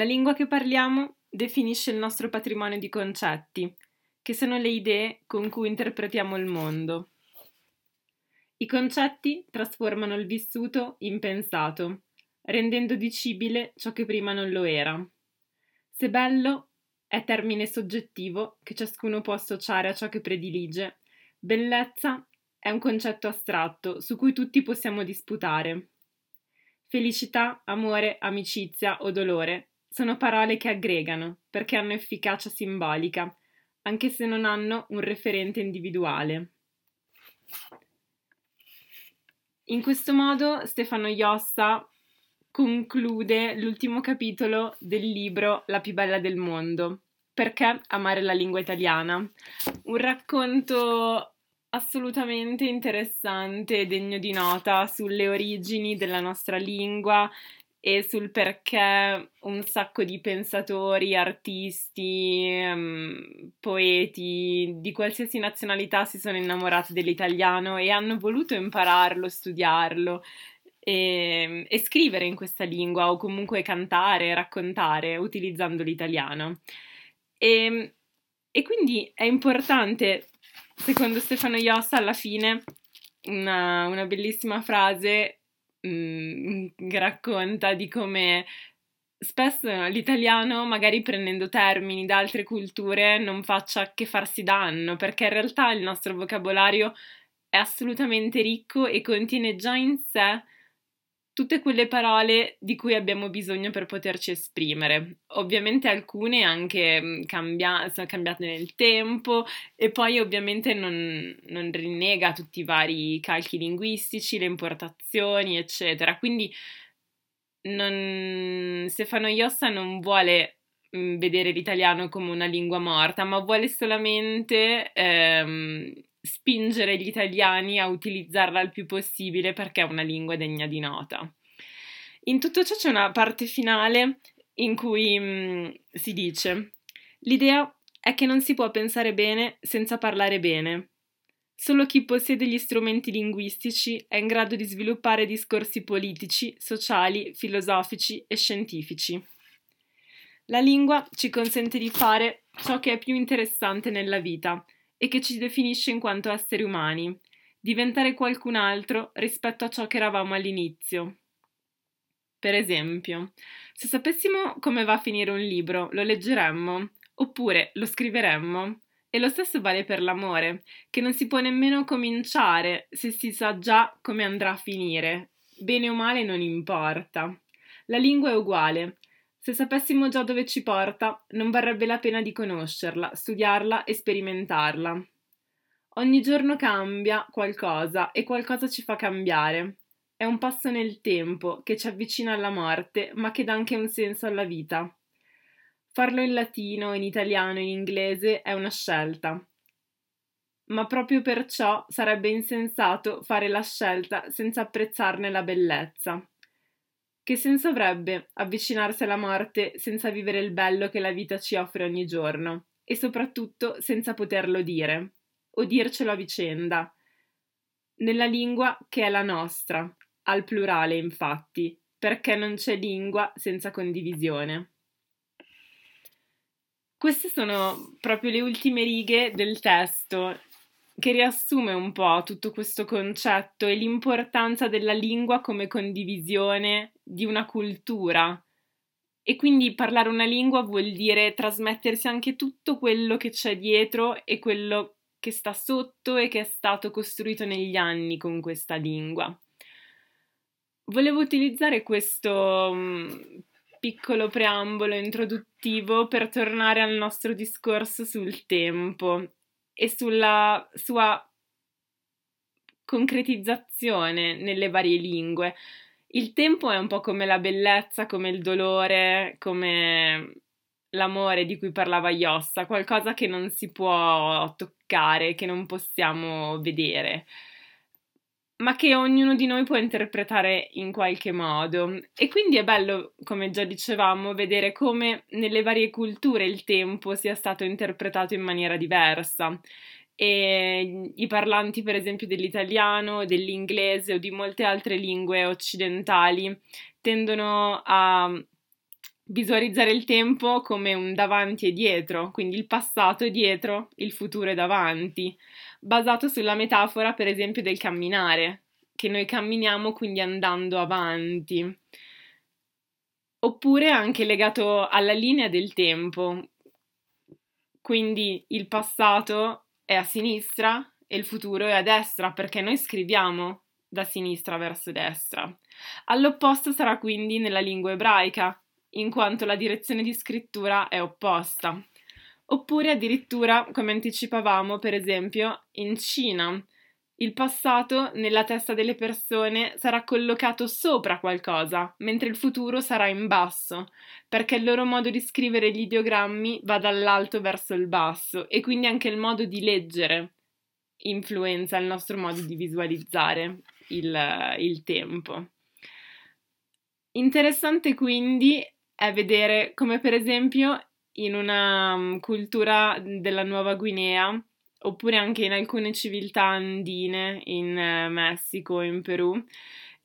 La lingua che parliamo definisce il nostro patrimonio di concetti, che sono le idee con cui interpretiamo il mondo. I concetti trasformano il vissuto in pensato, rendendo dicibile ciò che prima non lo era. Se bello è termine soggettivo che ciascuno può associare a ciò che predilige, bellezza è un concetto astratto su cui tutti possiamo disputare. Felicità, amore, amicizia o dolore sono parole che aggregano perché hanno efficacia simbolica, anche se non hanno un referente individuale. In questo modo Stefano Iossa conclude l'ultimo capitolo del libro La più bella del mondo. Perché amare la lingua italiana? Un racconto assolutamente interessante, degno di nota sulle origini della nostra lingua e sul perché un sacco di pensatori, artisti, um, poeti di qualsiasi nazionalità si sono innamorati dell'italiano e hanno voluto impararlo, studiarlo e, e scrivere in questa lingua o comunque cantare, raccontare utilizzando l'italiano. E, e quindi è importante, secondo Stefano Iossa, alla fine una, una bellissima frase mh, mm, racconta di come spesso l'italiano, magari prendendo termini da altre culture, non faccia che farsi danno, perché in realtà il nostro vocabolario è assolutamente ricco e contiene già in sé tutte quelle parole di cui abbiamo bisogno per poterci esprimere. Ovviamente alcune anche mm, cambia- sono cambiate nel tempo e poi ovviamente non, non rinnega tutti i vari calchi linguistici, le importazioni, eccetera. Quindi non, Stefano Iossa non vuole mm, vedere l'italiano come una lingua morta, ma vuole solamente ehm, spingere gli italiani a utilizzarla il più possibile perché è una lingua degna di nota. In tutto ciò c'è una parte finale in cui mh, mm, si dice l'idea è che non si può pensare bene senza parlare bene. Solo chi possiede gli strumenti linguistici è in grado di sviluppare discorsi politici, sociali, filosofici e scientifici. La lingua ci consente di fare ciò che è più interessante nella vita e che ci definisce in quanto esseri umani, diventare qualcun altro rispetto a ciò che eravamo all'inizio. Per esempio, se sapessimo come va a finire un libro, lo leggeremmo, oppure lo scriveremmo. E lo stesso vale per l'amore, che non si può nemmeno cominciare se si sa già come andrà a finire. Bene o male non importa. La lingua è uguale, se sapessimo già dove ci porta, non varrebbe la pena di conoscerla, studiarla e sperimentarla. Ogni giorno cambia qualcosa e qualcosa ci fa cambiare. È un passo nel tempo che ci avvicina alla morte, ma che dà anche un senso alla vita. Farlo in latino, in italiano, in inglese è una scelta. Ma proprio perciò sarebbe insensato fare la scelta senza apprezzarne la bellezza. Che senso avrebbe avvicinarsi alla morte senza vivere il bello che la vita ci offre ogni giorno e soprattutto senza poterlo dire o dircelo a vicenda? Nella lingua che è la nostra, al plurale infatti, perché non c'è lingua senza condivisione. Queste sono proprio le ultime righe del testo che riassume un po' tutto questo concetto e l'importanza della lingua come condivisione di una cultura. E quindi parlare una lingua vuol dire trasmettersi anche tutto quello che c'è dietro e quello che sta sotto e che è stato costruito negli anni con questa lingua. Volevo utilizzare questo mm, piccolo preambolo introduttivo per tornare al nostro discorso sul tempo e sulla sua concretizzazione nelle varie lingue. Il tempo è un po' come la bellezza, come il dolore, come l'amore di cui parlava Iossa, qualcosa che non si può toccare, che non possiamo vedere, ma che ognuno di noi può interpretare in qualche modo. E quindi è bello, come già dicevamo, vedere come nelle varie culture il tempo sia stato interpretato in maniera diversa e i parlanti per esempio dell'italiano, dell'inglese o di molte altre lingue occidentali tendono a visualizzare il tempo come un davanti e dietro, quindi il passato è dietro, il futuro è davanti, basato sulla metafora per esempio del camminare, che noi camminiamo quindi andando avanti. Oppure anche legato alla linea del tempo, quindi il passato è a sinistra e il futuro è a destra perché noi scriviamo da sinistra verso destra. All'opposto sarà quindi nella lingua ebraica, in quanto la direzione di scrittura è opposta. Oppure addirittura, come anticipavamo, per esempio, in Cina, il passato nella testa delle persone sarà collocato sopra qualcosa, mentre il futuro sarà in basso, perché il loro modo di scrivere gli ideogrammi va dall'alto verso il basso e quindi anche il modo di leggere influenza il nostro modo di visualizzare il, il tempo. Interessante quindi è vedere come per esempio in una mm, cultura della Nuova Guinea oppure anche in alcune civiltà andine in eh, Messico in Perù,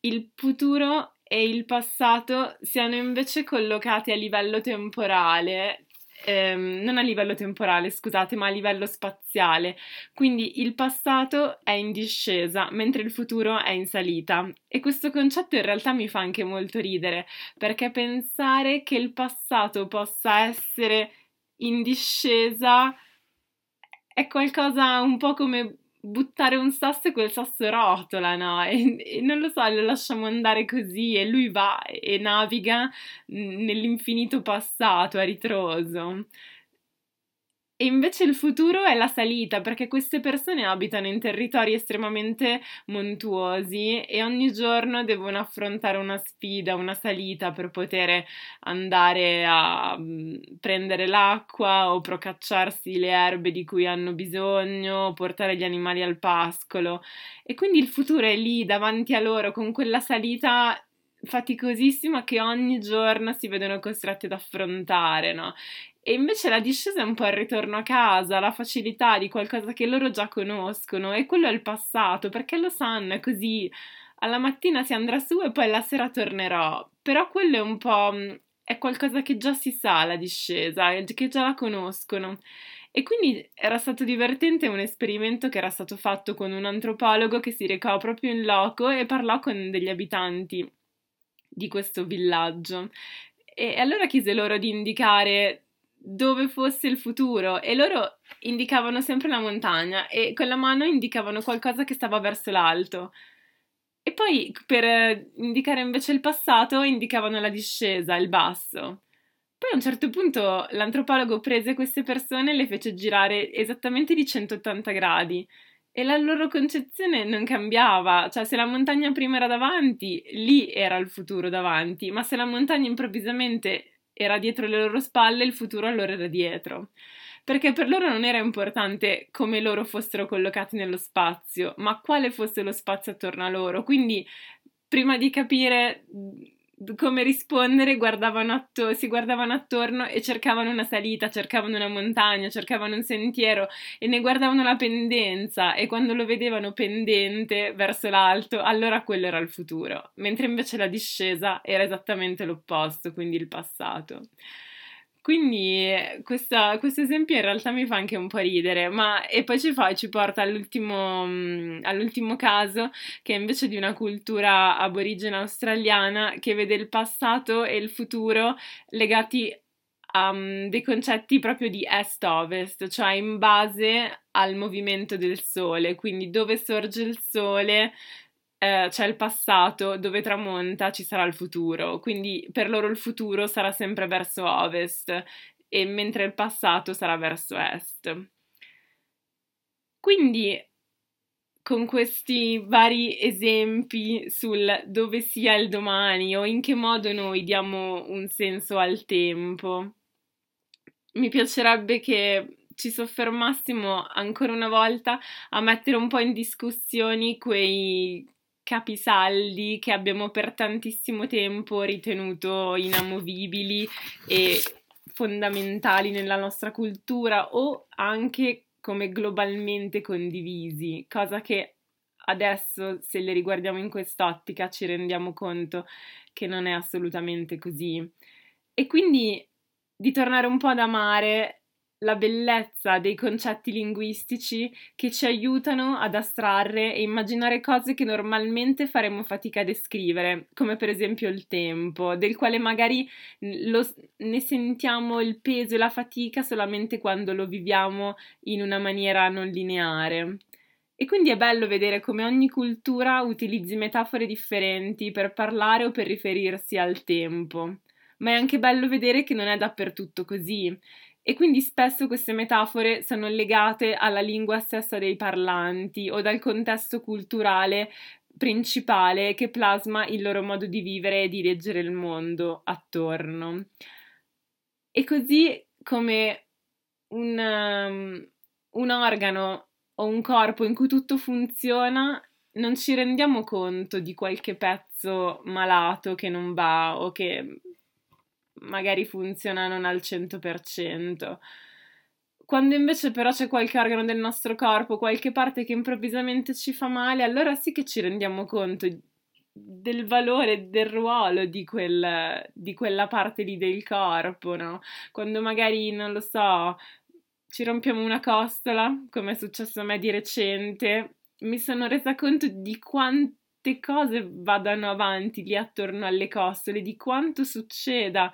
il futuro e il passato siano invece collocati a livello temporale ehm, non a livello temporale, scusate, ma a livello spaziale. Quindi il passato è in discesa, mentre il futuro è in salita. E questo concetto in realtà mi fa anche molto ridere, perché pensare che il passato possa essere in discesa è qualcosa un po' come buttare un sasso e quel sasso rotola, no? E, e, non lo so, lo lasciamo andare così e lui va e naviga nell'infinito passato a ritroso. E invece il futuro è la salita, perché queste persone abitano in territori estremamente montuosi e ogni giorno devono affrontare una sfida, una salita per poter andare a prendere l'acqua o procacciarsi le erbe di cui hanno bisogno, portare gli animali al pascolo. E quindi il futuro è lì davanti a loro con quella salita faticosissima che ogni giorno si vedono costretti ad affrontare, no? E invece la discesa è un po' il ritorno a casa, la facilità di qualcosa che loro già conoscono e quello è il passato, perché lo sanno, è così. Alla mattina si andrà su e poi la sera tornerò. Però quello è un po' è qualcosa che già si sa la discesa, che già la conoscono. E quindi era stato divertente un esperimento che era stato fatto con un antropologo che si recò proprio in loco e parlò con degli abitanti di questo villaggio. E allora chiese loro di indicare dove fosse il futuro e loro indicavano sempre la montagna e con la mano indicavano qualcosa che stava verso l'alto. E poi per indicare invece il passato indicavano la discesa, il basso. Poi a un certo punto l'antropologo prese queste persone e le fece girare esattamente di 180 gradi e la loro concezione non cambiava, cioè se la montagna prima era davanti, lì era il futuro davanti, ma se la montagna improvvisamente era dietro le loro spalle, il futuro allora era dietro. Perché per loro non era importante come loro fossero collocati nello spazio, ma quale fosse lo spazio attorno a loro. Quindi, prima di capire come rispondere, guardavano atto- si guardavano attorno e cercavano una salita, cercavano una montagna, cercavano un sentiero e ne guardavano la pendenza e quando lo vedevano pendente verso l'alto, allora quello era il futuro, mentre invece la discesa era esattamente l'opposto, quindi il passato. Quindi questa, questo esempio in realtà mi fa anche un po' ridere, ma e poi ci, fa, ci porta all'ultimo, mm, all'ultimo caso che è invece di una cultura aborigena australiana che vede il passato e il futuro legati a um, dei concetti proprio di est-ovest, cioè in base al movimento del sole, quindi dove sorge il sole eh, c'è il passato, dove tramonta ci sarà il futuro, quindi per loro il futuro sarà sempre verso ovest, e mentre il passato sarà verso est. Quindi con questi vari esempi sul dove sia il domani o in che modo noi diamo un senso al tempo, mi piacerebbe che ci soffermassimo ancora una volta a mettere un po' in discussione quei capisaldi che abbiamo per tantissimo tempo ritenuto inamovibili e fondamentali nella nostra cultura o anche come globalmente condivisi, cosa che adesso se le riguardiamo in quest'ottica ci rendiamo conto che non è assolutamente così. e quindi di tornare un po' ad amare la bellezza dei concetti linguistici che ci aiutano ad astrarre e immaginare cose che normalmente faremmo fatica a descrivere, come per esempio il tempo, del quale magari lo, ne sentiamo il peso e la fatica solamente quando lo viviamo in una maniera non lineare. E quindi è bello vedere come ogni cultura utilizzi metafore differenti per parlare o per riferirsi al tempo. Ma è anche bello vedere che non è dappertutto così e quindi spesso queste metafore sono legate alla lingua stessa dei parlanti o dal contesto culturale principale che plasma il loro modo di vivere e di leggere il mondo attorno. E così come un, um, un organo o un corpo in cui tutto funziona, non ci rendiamo conto di qualche pezzo malato che non va o che magari funziona non al 100%. Quando invece però c'è qualche organo del nostro corpo, qualche parte che improvvisamente ci fa male, allora sì che ci rendiamo conto del valore, del ruolo di, quel, di quella parte lì del corpo, no? Quando magari, non lo so, ci rompiamo una costola, come è successo a me di recente, mi sono resa conto di quanto quante cose vadano avanti lì attorno alle costole, di quanto succeda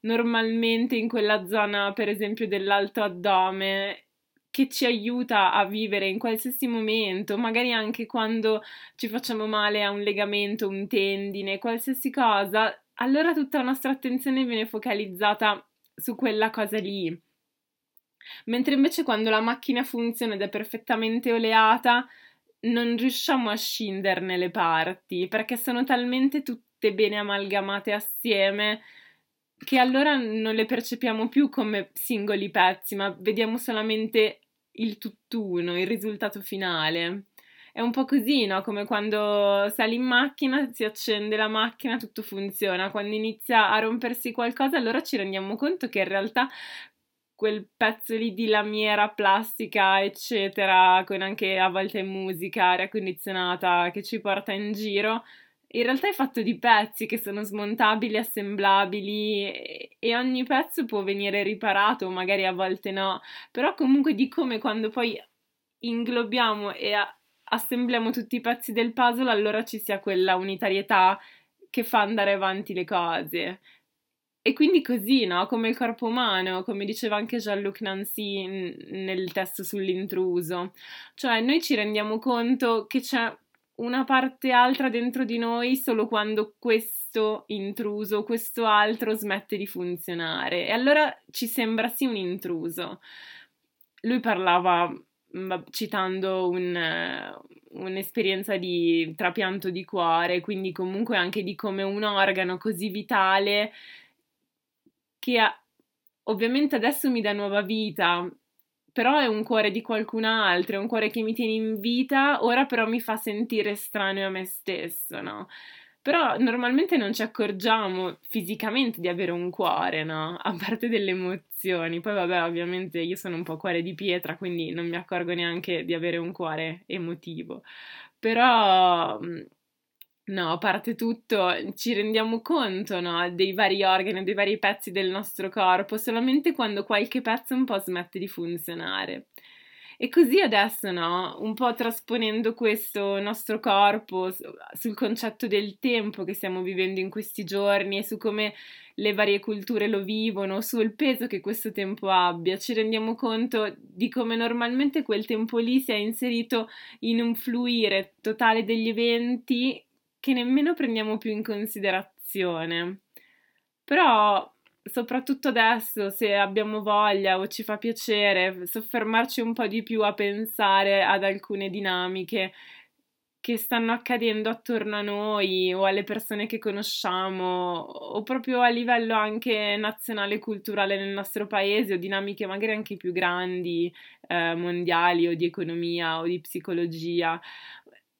normalmente in quella zona, per esempio, dell'alto addome che ci aiuta a vivere in qualsiasi momento, magari anche quando ci facciamo male a un legamento, un tendine, qualsiasi cosa, allora tutta la nostra attenzione viene focalizzata su quella cosa lì. Mentre invece quando la macchina funziona ed è perfettamente oleata, non riusciamo a scinderne le parti perché sono talmente tutte bene amalgamate assieme che allora non le percepiamo più come singoli pezzi, ma vediamo solamente il tutt'uno, il risultato finale. È un po' così, no? Come quando sali in macchina, si accende la macchina, tutto funziona. Quando inizia a rompersi qualcosa, allora ci rendiamo conto che in realtà quel pezzo lì di lamiera plastica, eccetera, con anche a volte musica, aria condizionata che ci porta in giro, in realtà è fatto di pezzi che sono smontabili, assemblabili e ogni pezzo può venire riparato, magari a volte no, però comunque di come quando poi inglobiamo e assembliamo tutti i pezzi del puzzle, allora ci sia quella unitarietà che fa andare avanti le cose. E quindi così, no? Come il corpo umano, come diceva anche Jean-Luc Nancy nel testo sull'intruso. Cioè, noi ci rendiamo conto che c'è una parte altra dentro di noi solo quando questo intruso, questo altro smette di funzionare. E allora ci sembra sì un intruso. Lui parlava citando un, un'esperienza di trapianto di cuore, quindi comunque anche di come un organo così vitale che ovviamente adesso mi dà nuova vita, però è un cuore di qualcun altro, è un cuore che mi tiene in vita, ora però mi fa sentire estraneo a me stesso, no? Però normalmente non ci accorgiamo fisicamente di avere un cuore, no? A parte delle emozioni. Poi vabbè, ovviamente io sono un po' cuore di pietra, quindi non mi accorgo neanche di avere un cuore emotivo. Però No, a parte tutto, ci rendiamo conto, no, dei vari organi, dei vari pezzi del nostro corpo, solamente quando qualche pezzo un po' smette di funzionare. E così adesso, no, un po' trasponendo questo nostro corpo sul concetto del tempo che stiamo vivendo in questi giorni e su come le varie culture lo vivono, sul peso che questo tempo abbia, ci rendiamo conto di come normalmente quel tempo lì sia inserito in un fluire totale degli eventi che nemmeno prendiamo più in considerazione. Però soprattutto adesso, se abbiamo voglia o ci fa piacere, soffermarci un po' di più a pensare ad alcune dinamiche che stanno accadendo attorno a noi o alle persone che conosciamo o proprio a livello anche nazionale e culturale nel nostro paese o dinamiche magari anche più grandi, eh, mondiali o di economia o di psicologia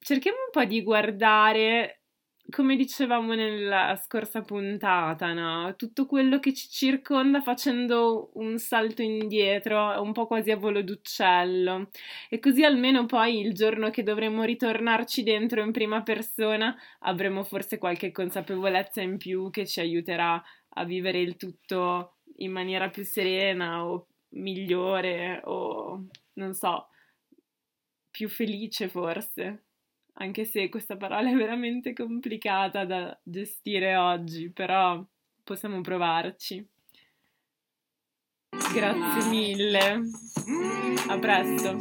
cerchiamo un po' di guardare, come dicevamo nella scorsa puntata, no? tutto quello che ci circonda facendo un salto indietro, un po' quasi a volo d'uccello. E così almeno poi il giorno che dovremo ritornarci dentro in prima persona avremo forse qualche consapevolezza in più che ci aiuterà a vivere il tutto in maniera più serena o migliore o non so, più felice forse, anche se questa parola è veramente complicata da gestire oggi, però possiamo provarci. Grazie mille, a presto.